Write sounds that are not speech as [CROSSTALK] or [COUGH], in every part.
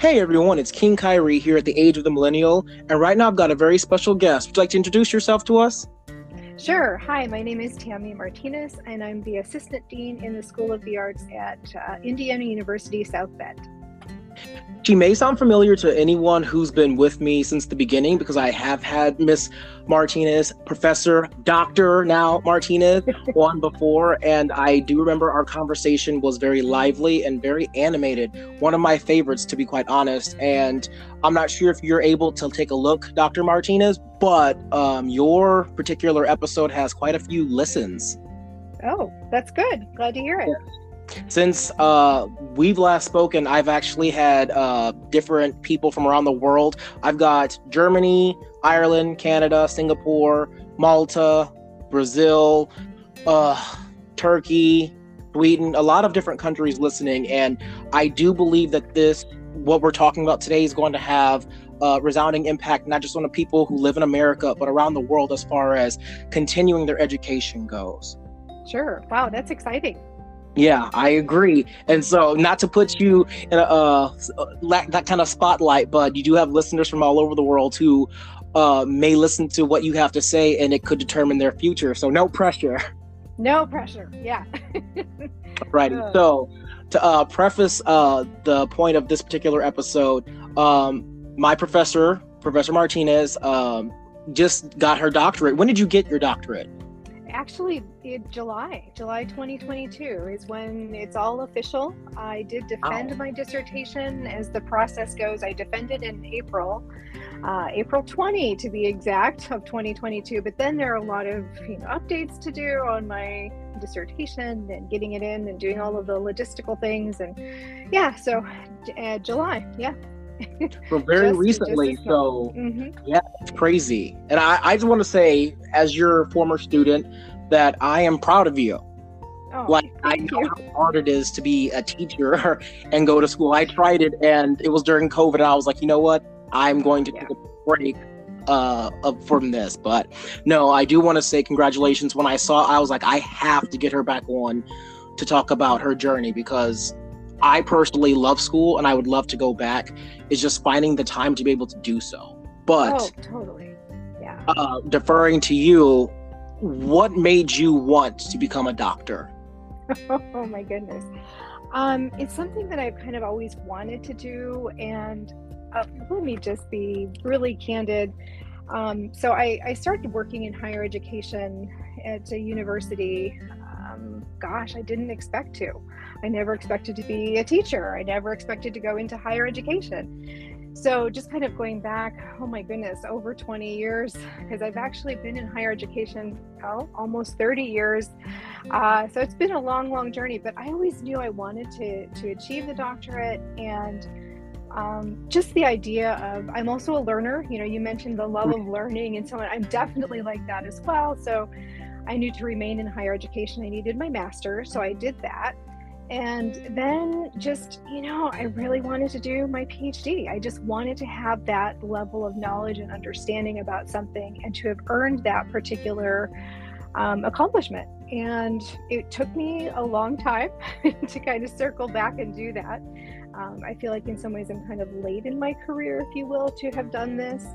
Hey everyone, it's King Kyrie here at the Age of the Millennial, and right now I've got a very special guest. Would you like to introduce yourself to us? Sure. Hi, my name is Tami Martinez, and I'm the Assistant Dean in the School of the Arts at uh, Indiana University South Bend. She may sound familiar to anyone who's been with me since the beginning because I have had Miss Martinez, Professor Dr. now Martinez [LAUGHS] on before. And I do remember our conversation was very lively and very animated. One of my favorites, to be quite honest. And I'm not sure if you're able to take a look, Dr. Martinez, but um, your particular episode has quite a few listens. Oh, that's good. Glad to hear it. Yeah since uh, we've last spoken, I've actually had uh, different people from around the world. I've got Germany, Ireland, Canada, Singapore, Malta, Brazil, uh, Turkey, Sweden, a lot of different countries listening. And I do believe that this, what we're talking about today, is going to have a resounding impact, not just on the people who live in America, but around the world as far as continuing their education goes. Sure. Wow, that's exciting. Yeah, I agree. And so, not to put you in a uh, that kind of spotlight, but you do have listeners from all over the world who uh, may listen to what you have to say, and it could determine their future. So, no pressure. [LAUGHS] No pressure. Yeah. [LAUGHS] right. So, to uh, preface uh, the point of this particular episode, um, my professor, Professor Martinez, um, just got her doctorate. When did you get your doctorate? Actually in July, July 2022 is when it's all official. I did defend oh. my dissertation as the process goes. I defended in April, uh, April 20 to be exact, of 2022. But then there are a lot of you know, updates to do on my dissertation and getting it in and doing all of the logistical things. And yeah, so uh, July, yeah. Well, very just, recently. Just so mm-hmm. yeah, it's crazy. And I, I just want to say, as your former student, that I am proud of you. Oh, like I know you. how hard it is to be a teacher [LAUGHS] and go to school. I tried it and it was during COVID and I was like, you know what? I'm going to yeah. take a break uh from this. But no, I do want to say congratulations. When I saw I was like, I have to get her back on to talk about her journey because I personally love school and I would love to go back. It's just finding the time to be able to do so. But oh, totally. Yeah. Uh, deferring to you, what made you want to become a doctor? [LAUGHS] oh my goodness. Um, it's something that I've kind of always wanted to do. And uh, let me just be really candid. Um, so I, I, started working in higher education at a university. Um, gosh, I didn't expect to. I never expected to be a teacher. I never expected to go into higher education. So, just kind of going back, oh my goodness, over 20 years, because I've actually been in higher education, oh, almost 30 years. Uh, so, it's been a long, long journey, but I always knew I wanted to, to achieve the doctorate and um, just the idea of I'm also a learner. You know, you mentioned the love of learning and so on. I'm definitely like that as well. So, I knew to remain in higher education, I needed my master's. So, I did that. And then just, you know, I really wanted to do my PhD. I just wanted to have that level of knowledge and understanding about something and to have earned that particular um, accomplishment. And it took me a long time [LAUGHS] to kind of circle back and do that. Um, I feel like in some ways I'm kind of late in my career, if you will, to have done this.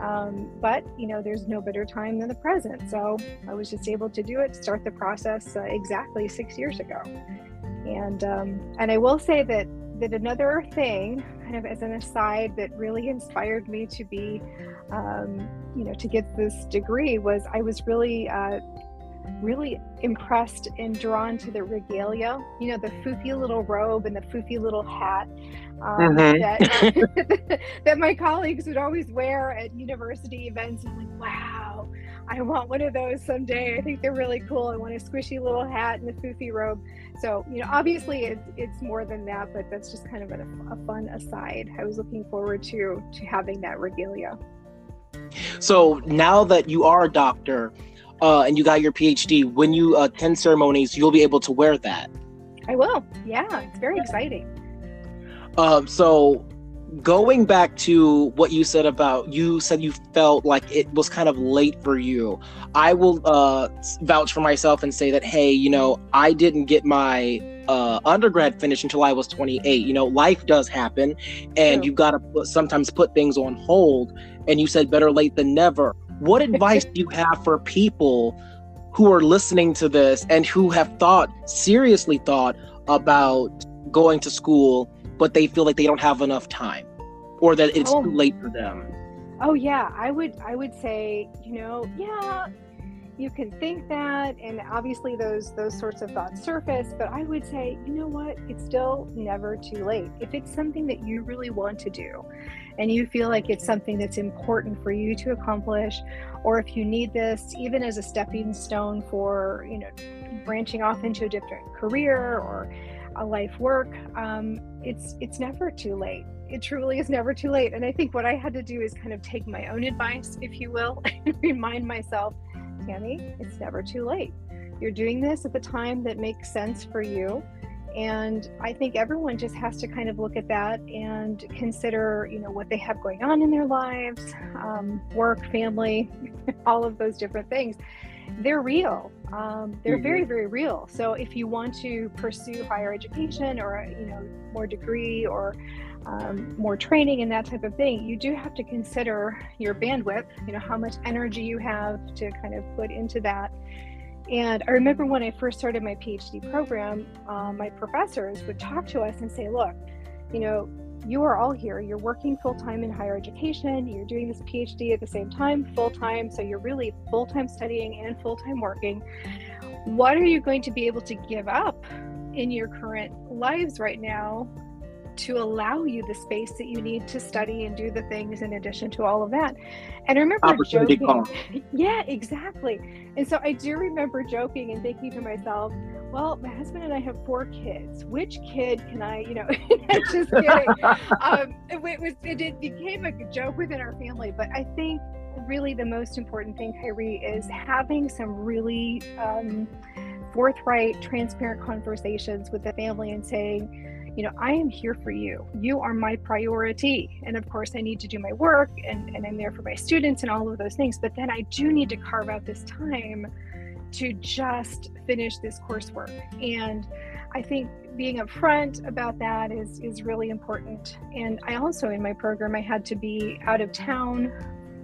Um, but you know, there's no better time than the present. So I was just able to do it, start the process uh, exactly six years ago. And um, and I will say that that another thing, kind of as an aside, that really inspired me to be, um, you know, to get this degree was I was really. Uh, really impressed and drawn to the regalia you know the foofy little robe and the foofy little hat um, mm-hmm. that, [LAUGHS] [LAUGHS] that my colleagues would always wear at university events i'm like wow I want one of those someday. I think they're really cool. I want a squishy little hat and a foofy robe. So, you know, obviously it's, it's more than that, but that's just kind of a, a fun aside. I was looking forward to to having that regalia. So now that you are a doctor uh, and you got your PhD, when you attend ceremonies, you'll be able to wear that. I will. Yeah, it's very exciting. Um, so going back to what you said about you said you felt like it was kind of late for you i will uh, vouch for myself and say that hey you know i didn't get my uh, undergrad finished until I was 28. You know, life does happen, and you've got to sometimes put things on hold. And you said better late than never. What advice do you have for people who are listening to this and who have thought seriously thought about going to school, but they feel like they don't have enough time, or that it's oh. too late for them? Oh yeah, I would I would say, you know, yeah, you can think that and obviously those those sorts of thoughts surface but i would say you know what it's still never too late if it's something that you really want to do and you feel like it's something that's important for you to accomplish or if you need this even as a stepping stone for you know branching off into a different career or a life work um, it's it's never too late it truly is never too late and i think what i had to do is kind of take my own advice if you will [LAUGHS] and remind myself Tami, it's never too late. You're doing this at the time that makes sense for you. And I think everyone just has to kind of look at that and consider, you know, what they have going on in their lives, um, work, family, [LAUGHS] all of those different things. They're real. Um, they're mm-hmm. very, very real. So if you want to pursue higher education or, you know, more degree or um, more training and that type of thing, you do have to consider your bandwidth, you know, how much energy you have to kind of put into that. And I remember when I first started my PhD program, um, my professors would talk to us and say, look, you know, you are all here. You're working full time in higher education. You're doing this PhD at the same time, full time. So you're really full time studying and full time working. What are you going to be able to give up in your current lives right now to allow you the space that you need to study and do the things in addition to all of that. And I remember joking. [LAUGHS] Yeah, exactly. And so I do remember joking and thinking to myself, well, my husband and I have four kids. Which kid can I, you know, [LAUGHS] just kidding. [LAUGHS] um, it, was, it became a joke within our family. But I think really the most important thing, Kyrie, is having some really um, forthright, transparent conversations with the family and saying, you know, I am here for you. You are my priority. And of course, I need to do my work and, and I'm there for my students and all of those things. But then I do need to carve out this time to just finish this coursework. And I think being upfront about that is is really important. And I also in my program I had to be out of town,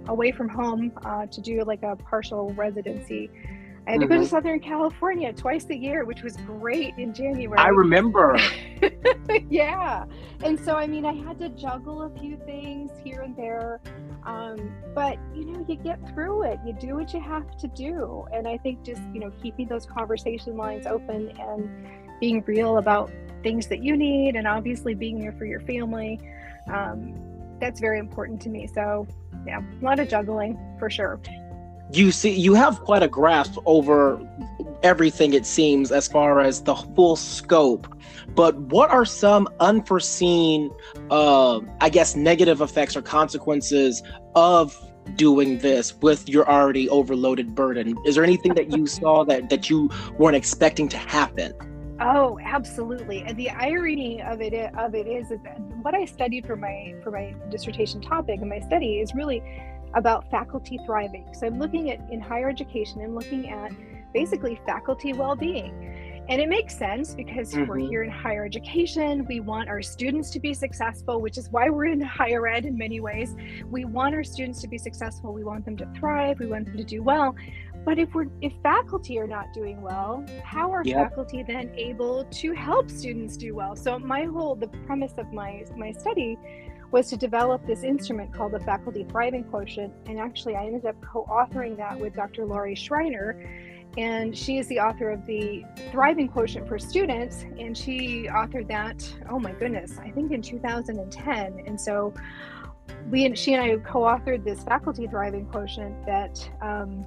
away from home, uh, to do like a partial residency I had to mm-hmm. go to. Southern California twice a year, which was great in January. I remember. [LAUGHS] yeah. And so, I mean, I had to juggle a few things here and there. Um, but, you know, you get through it. You do what you have to do. And I think just, you know, keeping those conversation lines open and being real about things that you need and obviously being there for your family, um, that's very important to me. So, yeah, a lot of juggling for sure you see you have quite a grasp over everything it seems as far as the full scope. But what are some unforeseen uh, i guess negative effects or consequences of doing this with your already overloaded burden? Is there anything that you [LAUGHS] saw that that you weren't expecting to happen? Oh, absolutely. And the irony of it of it is, is that what I studied for my for my dissertation topic and my study is really about faculty thriving. So I'm looking at in higher education, I'm looking at basically faculty well-being. And it makes sense because mm-hmm. we're here in higher education. We want our students to be successful, which is why we're in higher ed in many ways. We want our students to be successful. We want them to thrive. We want them to do well. But if we're if faculty are not doing well, how are yep. faculty then able to help students do well? So my whole the premise of my my study was to develop this instrument called the Faculty Thriving Quotient. And actually, I ended up co authoring that with Dr. Laurie Schreiner. And she is the author of the Thriving Quotient for Students. And she authored that, oh my goodness, I think in 2010. And so we, and she and I co authored this Faculty Thriving Quotient that um,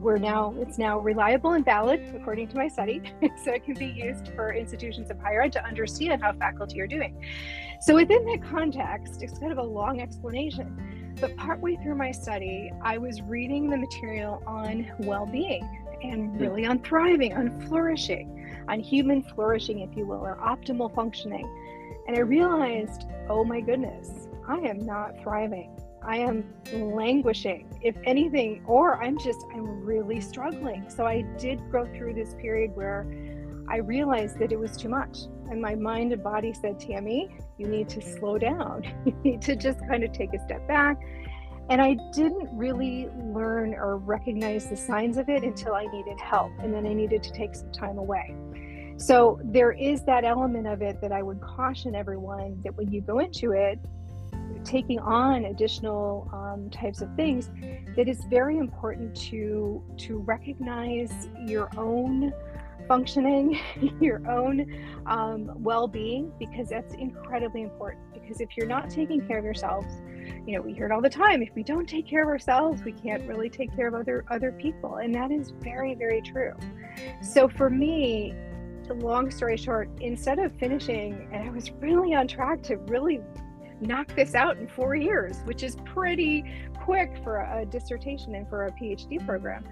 we're now it's now reliable and valid according to my study. [LAUGHS] So it can be used for institutions of higher ed to understand how faculty are doing. So within that context it's kind of a long explanation but partway through my study i was reading the material on well-being and hmm. really on thriving on flourishing on human flourishing if you will or optimal functioning. And i realized oh my goodness i am not thriving I am languishing, if anything, or I'm just, I'm really struggling. So I did go through this period where I realized that it was too much. And my mind and body said, Tami, you need to slow down. [LAUGHS] You need to just kind of take a step back. And I didn't really learn or recognize the signs of it until I needed help. And then I needed to take some time away. So there is that element of it that I would caution everyone that when you go into it, taking on additional um, types of things, that it's very important to to recognize your own functioning, [LAUGHS] your own um, well-being, because that's incredibly important. Because if you're not taking care of yourselves, you know we hear it all the time. If we don't take care of ourselves, we can't really take care of other other people, and that is very very true. So for me, long story short, instead of finishing, and I was really on track to really knock this out in four years, which is pretty quick for a dissertation and for a PhD program.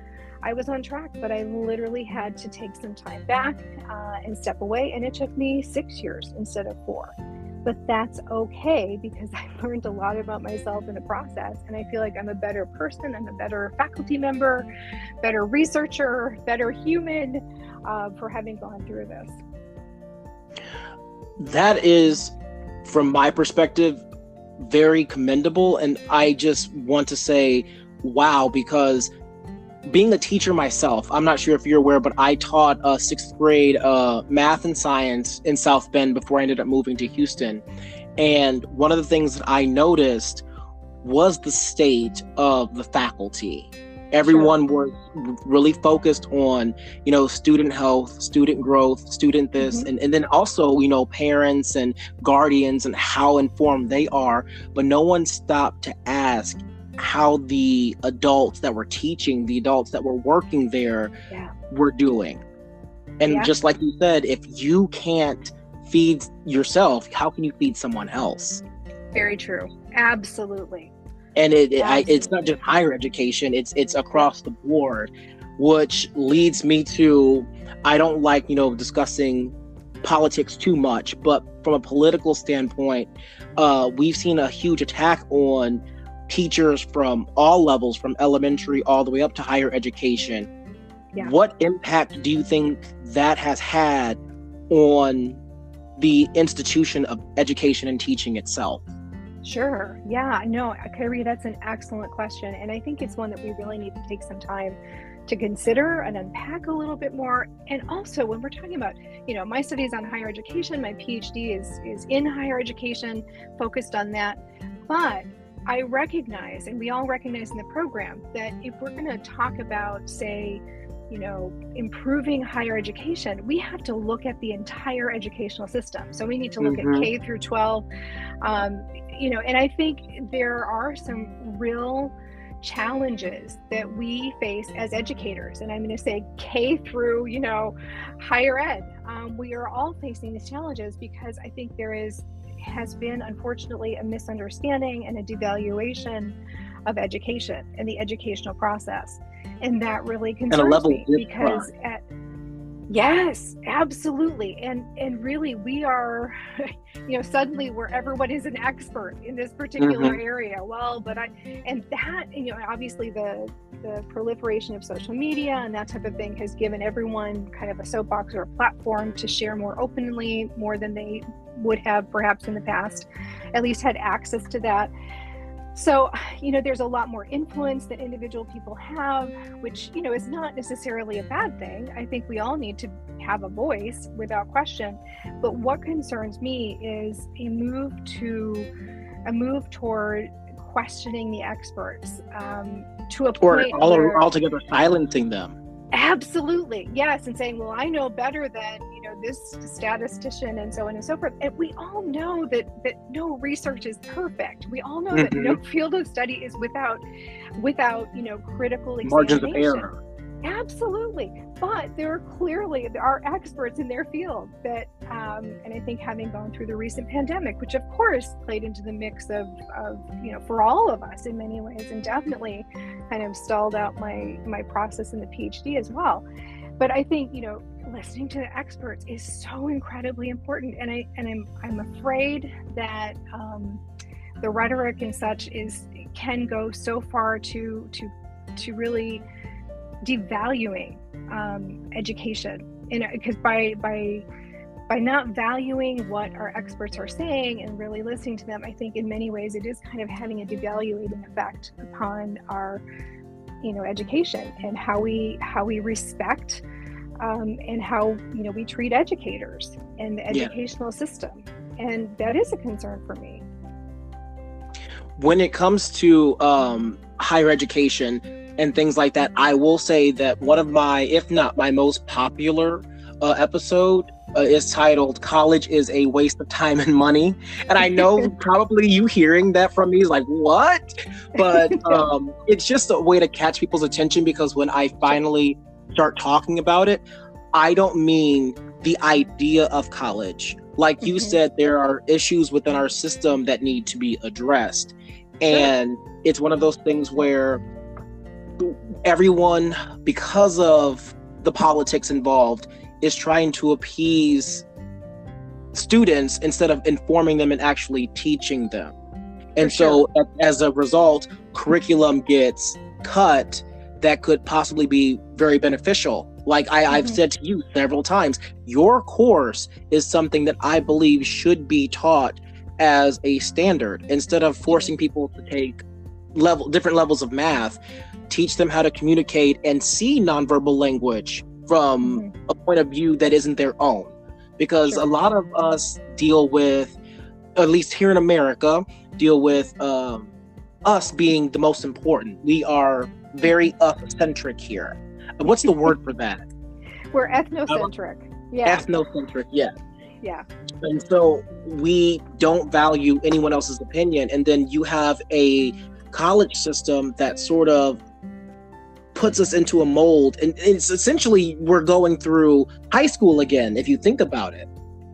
I was on track, but I literally had to take some time back uh, and step away, and it took me six years instead of four. But that's okay because [LAUGHS] I learned a lot about myself in the process, and I feel like I'm a better person, I'm a better faculty member, better researcher, better human uh, for having gone through this. That is, from my perspective, very commendable. And I just want to say, wow, because being a teacher myself, I'm not sure if you're aware, but I taught uh, sixth grade uh, math and science in South Bend before I ended up moving to Houston. And one of the things that I noticed was the state of the faculty everyone sure. was really focused on you know student health student growth student this mm-hmm. and, and then also you know parents and guardians and how informed they are but no one stopped to ask how the adults that were teaching the adults that were working there yeah. were doing and yeah. just like you said if you can't feed yourself how can you feed someone else very true absolutely and it, it I, it's not just higher education it's it's across the board which leads me to i don't like you know discussing politics too much but from a political standpoint uh, we've seen a huge attack on teachers from all levels from elementary all the way up to higher education. Yeah. what impact do you think that has had on the institution of education and teaching itself Sure. Yeah. No, Kyrie, that's an excellent question. And I think it's one that we really need to take some time to consider and unpack a little bit more. And also when we're talking about, you know, my studies on higher education, my PhD is is in higher education, focused on that. But I recognize, and we all recognize in the program, that if we're going to talk about, say, you know, improving higher education, we have to look at the entire educational system. So we need to look mm-hmm. at K through 12. Um, you know, and I think there are some real challenges that we face as educators. And i'm going to say k through you know higher ed. Um, we are all facing these challenges because i think there is has been unfortunately a misunderstanding and a devaluation of education and the educational process. And that really concerns me because at Yes, absolutely. And and really we are [LAUGHS] you know suddenly where everyone is an expert in this particular mm-hmm. area. Well, but I and that you know obviously the the proliferation of social media and that type of thing has given everyone kind of a soapbox or a platform to share more openly more than they would have perhaps in the past. At least had access to that. So, you know, there's a lot more influence that individual people have, which, you know, is not necessarily a bad thing. I think we all need to have a voice without question. But what concerns me is a move to a move toward questioning the experts um, to a or point all, where, altogether silencing them. Absolutely, yes, and saying, "Well, I know better than you know this statistician," and so on and so forth. And we all know that that no research is perfect. We all know mm-hmm. that no field of study is without without you know critical margins of error. Absolutely. But there are clearly there are experts in their field that, um, and I think having gone through the recent pandemic, which of course played into the mix of, of, you know, for all of us in many ways, and definitely kind of stalled out my my process in the PhD as well. But I think you know listening to the experts is so incredibly important, and I and I'm I'm afraid that um, the rhetoric and such is can go so far to to to really devaluing um, education and because by by by not valuing what our experts are saying and really listening to them, I think in many ways it is kind of having a devaluating effect upon our, you know, education and how we how we respect um, and how you know we treat educators and the educational yeah. system, and that is a concern for me. When it comes to um, higher education and things like that, I will say that one of my, if not my most popular uh, episode uh, is titled "College is a Waste of Time and Money," and I know [LAUGHS] probably you hearing that from me is like, "What?" But [LAUGHS] um, it's just a way to catch people's attention because when I finally start talking about it, I don't mean the idea of college. Like you mm-hmm. said, there are issues within our system that need to be addressed, and it's one of those things where everyone, because of the politics involved, is trying to appease students instead of informing them and actually teaching them. And so, as a result, curriculum gets cut that could possibly be very beneficial. Like I, have mm-hmm. said to you several times, your course is something that I believe should be taught as a standard instead of forcing people to take level different levels of math teach them how to communicate and see nonverbal language from mm-hmm. a point of view that isn't their own. Because sure. a lot of us deal with, at least here in America, deal with um, us being the most important. We are very us-centric here. What's the word for that? [LAUGHS] We're ethnocentric. Yeah. Ethnocentric, yeah. Yeah. And so we don't value anyone else's opinion. And then you have a college system that sort of puts us into a mold and it's essentially we're going through high school again if you think about it.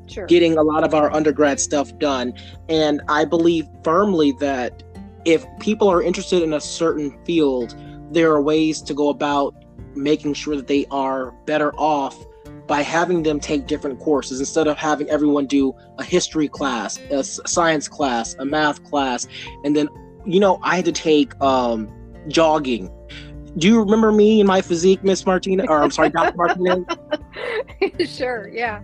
Sure. Getting a lot of our undergrad stuff done and i believe firmly that if people are interested in a certain field there are ways to go about making sure that they are better off by having them take different courses instead of having everyone do a history class a science class a math class and then you know i had to take um jogging do you remember me and my physique, Miss Martina? Or I'm sorry, Dr. Martinez? [LAUGHS] sure, yeah.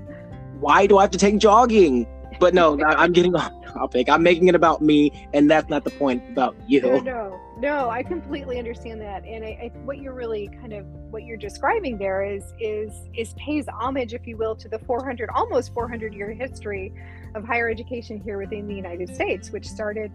Why do I have to take jogging? But no, I'm getting off topic. I'm making it about me, and that's not the point about you. No, no, no. I completely understand that, and I, I, what you're really kind of what you're describing there is is is pays homage, if you will, to the 400, almost 400 year history of higher education here within the United States, which started,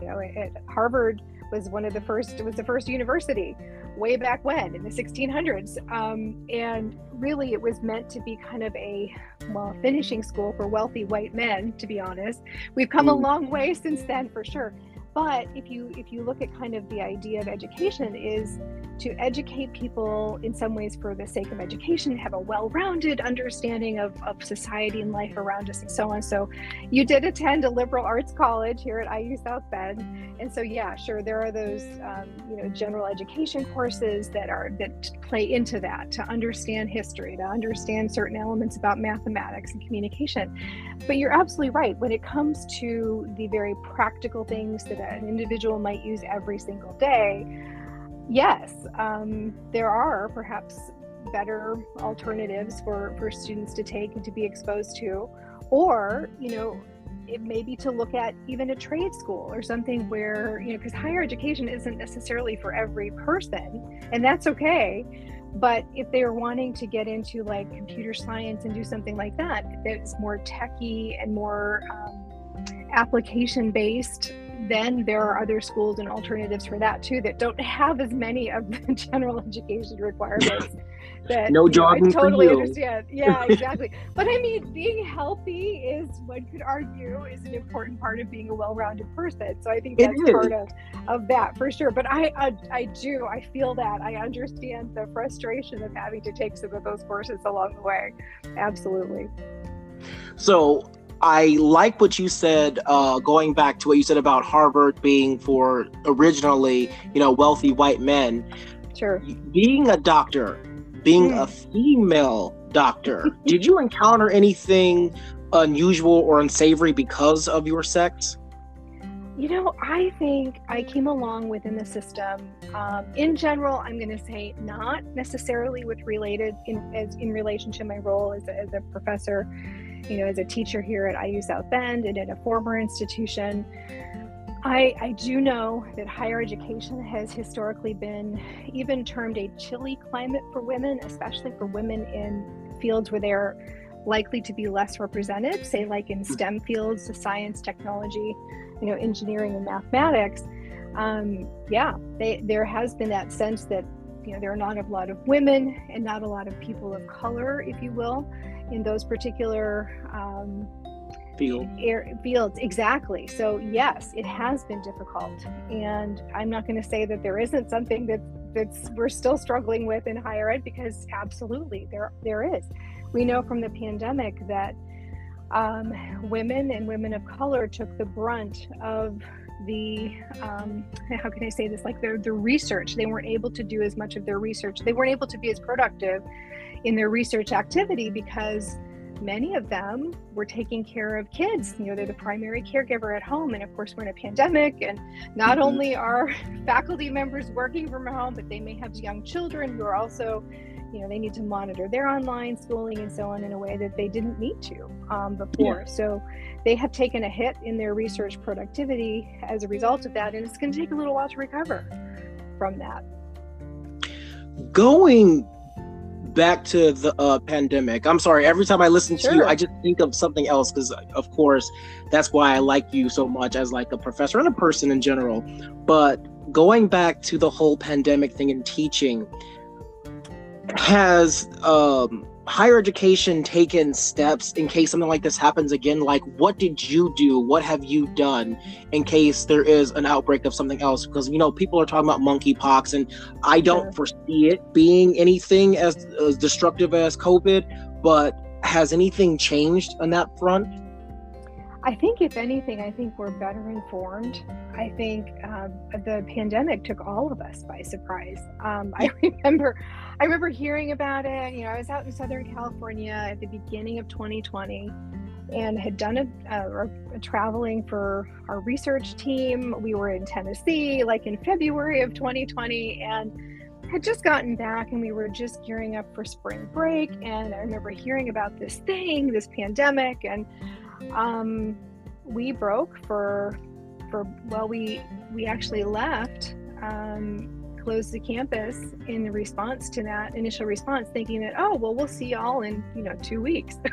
you know, at Harvard was one of the first. It was the first university way back when in the 1600s. Um, and really, it was meant to be kind of a well finishing school for wealthy white men. To be honest, we've come a mm. long way since then, for sure. But if you if you look at kind of the idea of education is to educate people in some ways for the sake of education, have a well-rounded understanding of, of society and life around us and so on. So you did attend a liberal arts college here at IU South Bend. And so yeah, sure, there are those um, you know general education courses that are that play into that to understand history, to understand certain elements about mathematics and communication. But you're absolutely right. When it comes to the very practical things that an individual might use every single day, yes, um, there are perhaps better alternatives for, for students to take and to be exposed to. Or, you know, it may be to look at even a trade school or something where, you know, because higher education isn't necessarily for every person, and that's okay. But if they are wanting to get into like computer science and do something like that, that's more techy and more um, application based, then there are other schools and alternatives for that too that don't have as many of the [LAUGHS] general education requirements. [LAUGHS] That no jogging know, I totally for you. understand. Yeah, [LAUGHS] exactly. but I mean, being healthy is one could argue is an important part of being a well-rounded person. So I think that's part of of that for sure. But I, I I do I feel that I understand the frustration of having to take some of those courses along the way. Absolutely. So I like what you said, uh, going back to what you said about Harvard being for originally, you know, wealthy white men. Sure. Being a doctor, being mm. a female doctor, [LAUGHS] did you encounter anything unusual or unsavory because of your sex? You know, I think I came along within the system. Um, in general, I'm going to say not necessarily with related in as in relation to my role as a, as a professor, you know, as a teacher here at IU South Bend and at a former institution. I, I do know that higher education has historically been even termed a chilly climate for women, especially for women in fields where they're likely to be less represented, say like in STEM fields, science, technology, you know, engineering and mathematics. Um, yeah, they, there has been that sense that you know there are not a lot of women and not a lot of people of color, if you will, in those particular um, Field. air, fields. Exactly. So yes, it has been difficult, and I'm not going to say that there isn't something that that's we're still struggling with in higher ed because absolutely there there is. We know from the pandemic that um, women and women of color took the brunt of the um, how can I say this like the the research. They weren't able to do as much of their research. They weren't able to be as productive in their research activity because many of them were taking care of kids. You know, they're the primary caregiver at home. And of course, we're in a pandemic, and not mm-hmm. only are [LAUGHS] faculty members working from home, but they may have young children who are also you know they need to monitor their online schooling and so on in a way that they didn't need to um, before yeah. so they have taken a hit in their research productivity as a result of that and it's going to take a little while to recover from that going back to the uh, pandemic i'm sorry every time i listen sure. to you i just think of something else because of course that's why i like you so much as like a professor and a person in general but going back to the whole pandemic thing and teaching has um, higher education taken steps in case something like this happens again? Like, what did you do? What have you done in case there is an outbreak of something else? Because, you know, people are talking about monkeypox, and I don't sure. foresee it being anything as, as destructive as COVID, but has anything changed on that front? I think, if anything, I think we're better informed. I think um, the pandemic took all of us by surprise. Um, I [LAUGHS] remember, I remember hearing about it. You know, I was out in Southern California at the beginning of 2020, and had done a, a, a traveling for our research team. We were in Tennessee, like in February of 2020, and had just gotten back and we were just gearing up for spring break and i remember hearing about this thing this pandemic and um, we broke for for well we we actually left um, closed the campus in response to that initial response thinking that oh well we'll see y'all in you know two weeks. [LAUGHS]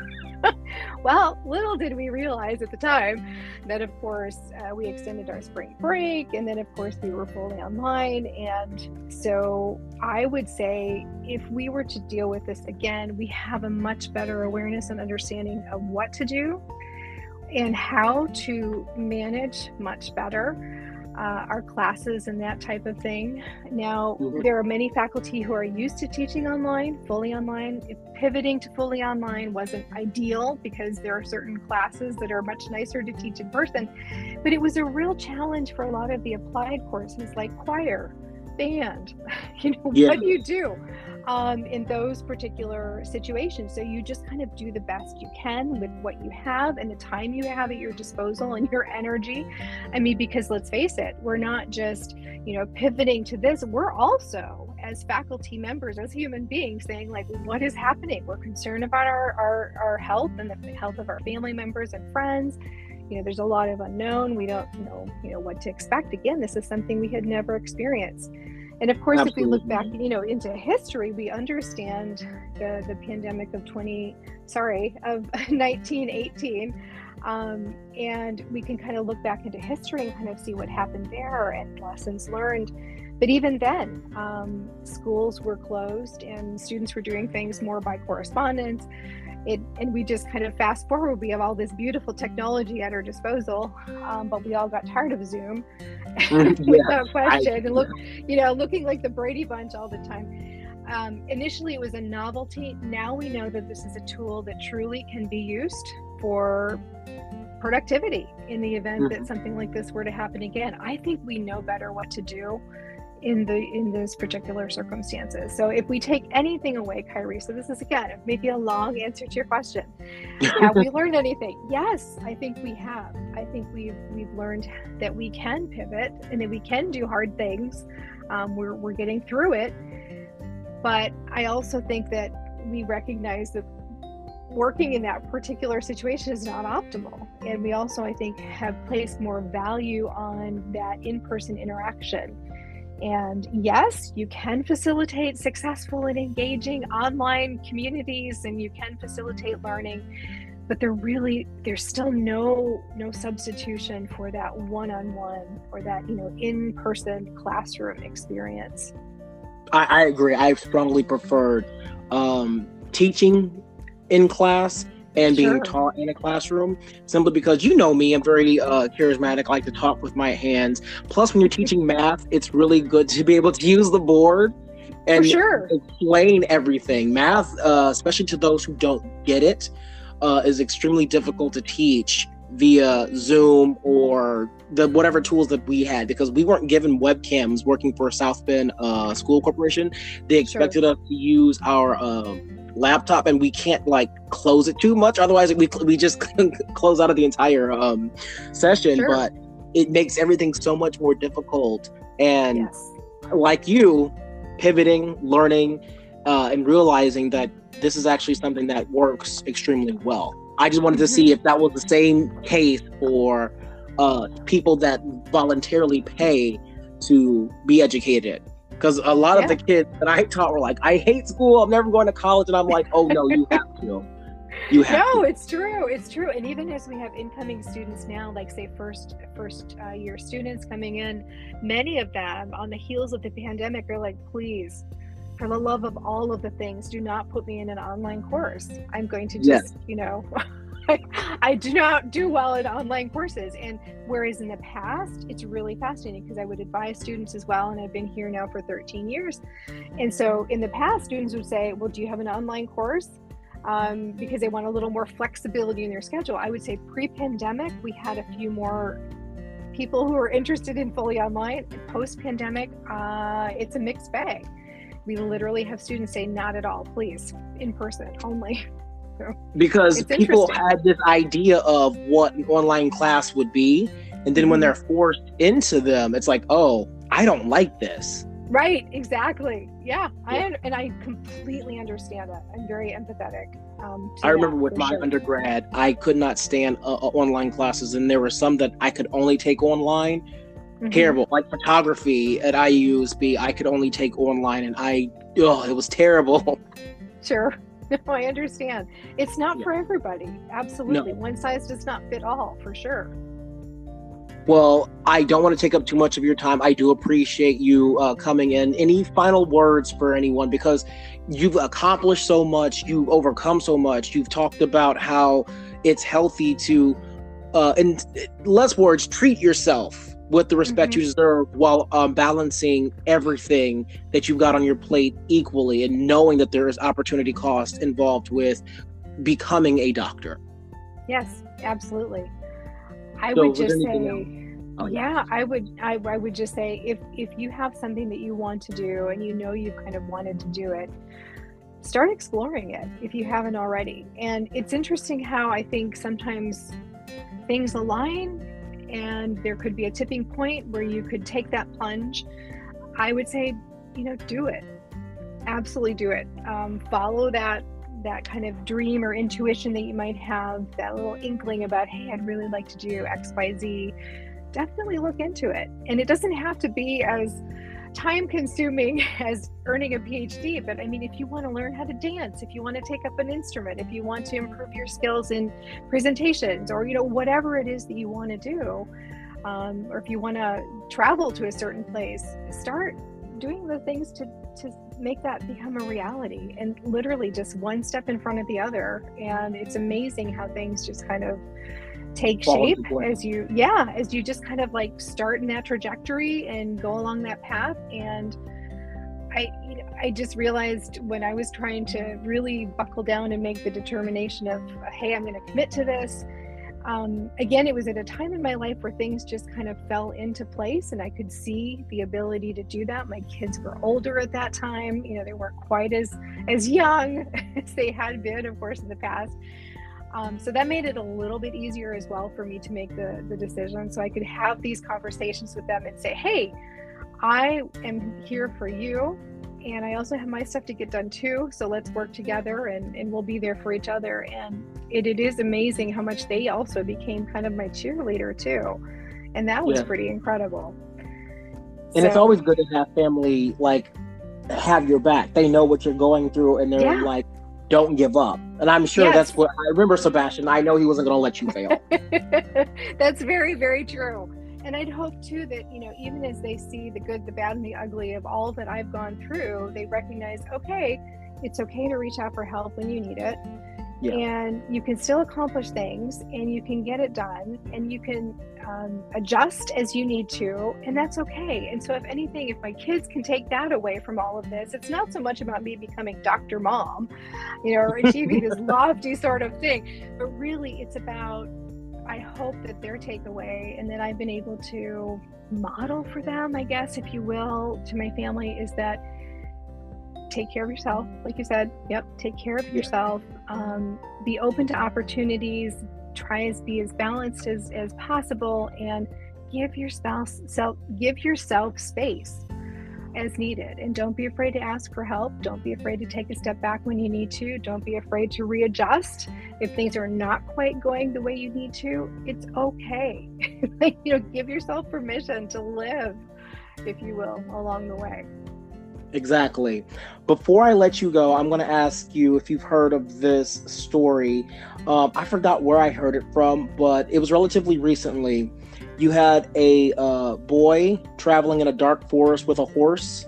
Well little did we realize at the time that of course uh, we extended our spring break and then of course we were fully online. And so i would say if we were to deal with this again we have a much better awareness and understanding of what to do and how to manage much better uh, our classes and that type of thing. Now, mm-hmm. there are many faculty who are used to teaching online, fully online. If pivoting to fully online wasn't ideal because there are certain classes that are much nicer to teach in person, but it was a real challenge for a lot of the applied courses like choir, band. [LAUGHS] You know, yeah. what do you do? um, in those particular situations. So you just kind of do the best you can with what you have and the time you have at your disposal and your energy. I mean, because let's face it, we're not just, you know, pivoting to this, we're also, as faculty members, as human beings, saying, like, what is happening? We're concerned about our, our, our health and the health of our family members and friends you know there's a lot of unknown we don't know you know what to expect again this is something we had never experienced and of course, Absolutely. if we look back, you know, into history, we understand the, the pandemic of 20, sorry, of [LAUGHS] 1918. Um, and we can kind of look back into history and kind of see what happened there and lessons learned. But even then, um, schools were closed and students were doing things more by correspondence it and we just kind of fast forward we have all this beautiful technology at our disposal um, but we all got tired of zoom. [LAUGHS] [LAUGHS] Without question I, and look you know looking like the brady bunch all the time. Um, initially it was a novelty. Now we know that this is a tool that truly can be used for productivity in the event mm-hmm. that something like this were to happen again. I think we know better what to do in the in those particular circumstances. So if we take anything away, Kyrie, so this is again maybe a long answer to your question. have we [LAUGHS] learned anything? Yes, I think we have. I think we've we've learned that we can pivot and that we can do hard things. Um, we're we're getting through it, but I also think that we recognize that working in that particular situation is not optimal. And we also, I think, have placed more value on that in person interaction. And yes, you can facilitate successful and engaging online communities and you can facilitate learning, but there really there's still no no substitution for that one-on-one or that, you know, in-person classroom experience. I, I agree. I've strongly preferred um, teaching in class and being sure. taught in a classroom simply because you know me i'm very uh, charismatic like to talk with my hands plus when you're teaching math it's really good to be able to use the board and sure. explain everything math uh, especially to those who don't get it uh, is extremely difficult to teach via zoom or the whatever tools that we had because we weren't given webcams working for south bend uh, school corporation they expected sure. us to use our um, laptop and we can't like close it too much otherwise we, we just [LAUGHS] close out of the entire um, session sure. but it makes everything so much more difficult and yes. like you pivoting learning uh, and realizing that this is actually something that works extremely well i just wanted to see mm-hmm. if that was the same case for uh, people that voluntarily pay to be educated because a lot yeah. of the kids that I taught were like, I hate school. I'm never going to college. And I'm like, oh, no, you have to. [LAUGHS] You have no, to. it's true. It's true. And even as we have incoming students now, like say first first uh, year students coming in, many of them on the heels of the pandemic are like, please, for the love of all of the things, do not put me in an online course. I'm going to just, yes. you know. [LAUGHS] [LAUGHS] I, do not do well in online courses. And whereas in the past, it's really fascinating because I would advise students as well. And I've been here now for 13 years. And so in the past, students would say, Well, do you have an online course? Um, because they want a little more flexibility in their schedule. I would say pre pandemic, we had a few more people who are interested in fully online. Post pandemic, uh, it's a mixed bag. We literally have students say, Not at all, please, in person only. [LAUGHS] because people had this idea of what an online class would be and then mm-hmm. when they're forced into them it's like oh i don't like this right exactly yeah, yeah. i and i completely understand that i'm very empathetic um, i remember with my sure. undergrad i could not stand uh, uh, online classes and there were some that i could only take online mm-hmm. terrible like photography at iusb i could only take online and i oh it was terrible sure [LAUGHS] no, I understand. It's not yeah. for everybody. Absolutely. No. One size does not fit all, for sure. Well, I don't want to take up too much of your time. I do appreciate you uh, coming in. Any final words for anyone? Because you've accomplished so much, you've overcome so much. You've talked about how it's healthy to, uh, in less words, treat yourself with the respect mm-hmm. you deserve while um, balancing everything that you've got on your plate equally and knowing that there is opportunity cost involved with becoming a doctor. Yes, absolutely. I so would just say. Oh, yeah. I would I, I would just say if if you have something that you want to do and you know you've kind of wanted to do it, start exploring it if you haven't already. And it's interesting how I think sometimes things align and there could be a tipping point where you could take that plunge, I would say, you know, do it. Absolutely do it. Um, follow that that kind of dream or intuition that you might have, that little inkling about, hey, I'd really like to do X, Y, Z. Definitely look into it. And it doesn't have to be as time consuming [LAUGHS] as earning a PhD, but I mean, if you want to learn how to dance, if you want to take up an instrument, if you want to improve your skills in presentations, or you know, whatever it is that you want to do, um, or if you want to travel to a certain place, start doing the things to to make that become a reality, and literally just one step in front of the other. And it's amazing how things just kind of take shape as you yeah as you just kind of like start in that trajectory and go along that path and i you know, i just realized when i was trying to really buckle down and make the determination of hey i'm going to commit to this um, again, it was at a time in my life where things just kind of fell into place and I could see the ability to do that. My kids were older at that time. You know, they weren't quite as, as young [LAUGHS] as they had been, of course, in the past. Um, so that made it a little bit easier as well for me to make the, the decision. So I could have these conversations with them and say, hey, I am here for you and I also have my stuff to get done too. So let's work together and, and we'll be there for each other. And it, it is amazing how much they also became kind of my cheerleader too. And that was yeah. pretty incredible. And so, it's always good to have family like have your back. They know what you're going through and they're yeah. like, don't give up. And I'm sure yes. that's what I remember, Sebastian. I know he wasn't going to let you fail. [LAUGHS] that's very, very true and I'd hope too that, you know, even as they see the good, the bad, and the ugly of all that I've gone through, they recognize, okay, it's okay to reach out for help when you need it. Yeah. And you can still accomplish things and you can get it done and you can um, adjust as you need to, and that's okay. And so, if anything, if my kids can take that away from all of this, it's not so much about me becoming Dr. Mom, you know, or achieving this [LAUGHS] lofty sort of thing, but really it's about I hope that their takeaway and that I've been able to model for them, I guess, if you will, to my family is that take care of yourself. Like you said, yep, take care of yourself. Um, be open to opportunities. Try as be as balanced as, as possible, and give yourself self give yourself space as needed. And don't be afraid to ask for help. Don't be afraid to take a step back when you need to. Don't be afraid to readjust if things are not quite going the way you need to. It's okay. [LAUGHS] you know, give yourself permission to live, if you will, along the way. Exactly. Before I let you go, I'm going to ask you if you've heard of this story. Um, I forgot where I heard it from, but it was relatively recently you had a uh, boy traveling in a dark forest with a horse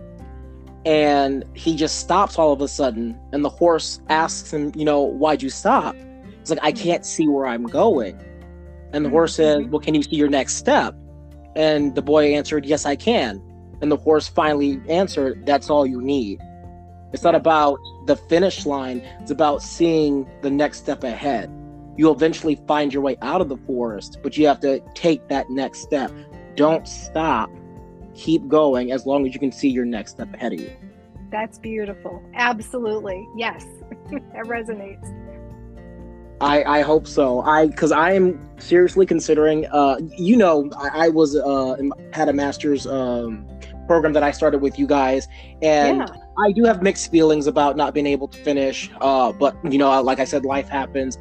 and he just stops all of a sudden and the horse asks him you know why'd you stop it's like i can't see where i'm going and the horse says mm-hmm. well can you see your next step and the boy answered yes i can and the horse finally answered that's all you need it's not about the finish line it's about seeing the next step ahead you'll eventually find your way out of the forest, but you have to take that next step. Don't stop. Keep going as long as you can see your next step ahead of you. That's beautiful. Absolutely. Yes. [LAUGHS] that resonates. I, I hope so. I because I am seriously considering. Uh, you know, I, I was uh had a master's um program that I started with you guys, and yeah. I do have mixed feelings about not being able to finish. Uh, but you know, like I said, life happens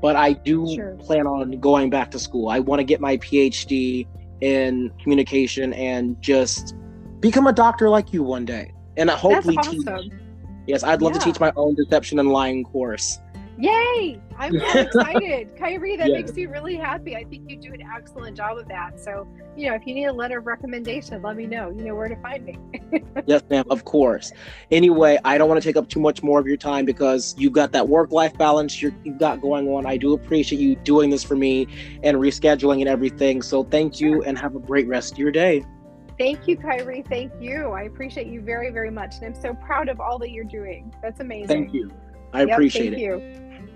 but I do sure. plan on going back to school. I want to get my PhD in communication and just become a doctor like you one day, and hopefully awesome. teach. Yes, I'd love yeah. to teach my own deception and lying course. Yay! I'm so [LAUGHS] excited. Kyrie, that yeah. makes me really happy. I think you do an excellent job of that. So, you know, if you need a letter of recommendation, let me know. You know where to find me. [LAUGHS] yes, ma'am, of course. Anyway, I don't want to take up too much more of your time because you've got that work life balance you have got going on. I do appreciate you doing this for me and rescheduling and everything. So, thank you and have a great rest of your day. Thank you, Kyrie. Thank you. I appreciate you very, very much. And I'm so proud of all that you're doing. That's amazing. Thank you. I yep, appreciate thank it. Thank you.